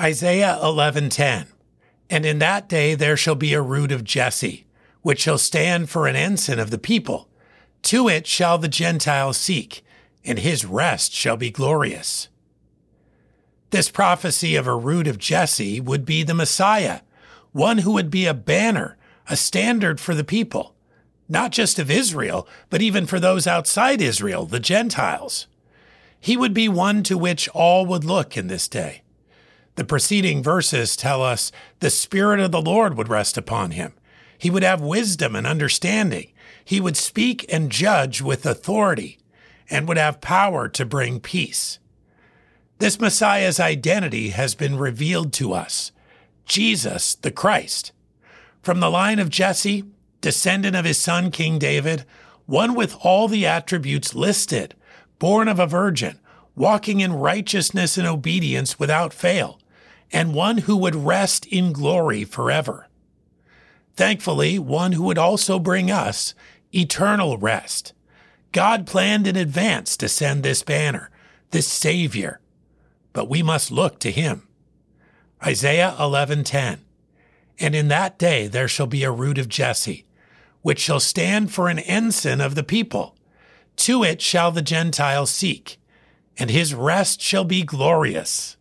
Isaiah 11:10 And in that day there shall be a root of Jesse which shall stand for an ensign of the people. To it shall the Gentiles seek and his rest shall be glorious. This prophecy of a root of Jesse would be the Messiah one who would be a banner a standard for the people not just of Israel but even for those outside Israel the Gentiles. He would be one to which all would look in this day. The preceding verses tell us the Spirit of the Lord would rest upon him. He would have wisdom and understanding. He would speak and judge with authority and would have power to bring peace. This Messiah's identity has been revealed to us Jesus, the Christ. From the line of Jesse, descendant of his son King David, one with all the attributes listed born of a virgin, walking in righteousness and obedience without fail, and one who would rest in glory forever. Thankfully, one who would also bring us eternal rest. God planned in advance to send this banner, this Savior, but we must look to him. Isaiah 11:10 And in that day there shall be a root of Jesse, which shall stand for an ensign of the people. To it shall the Gentiles seek, and his rest shall be glorious.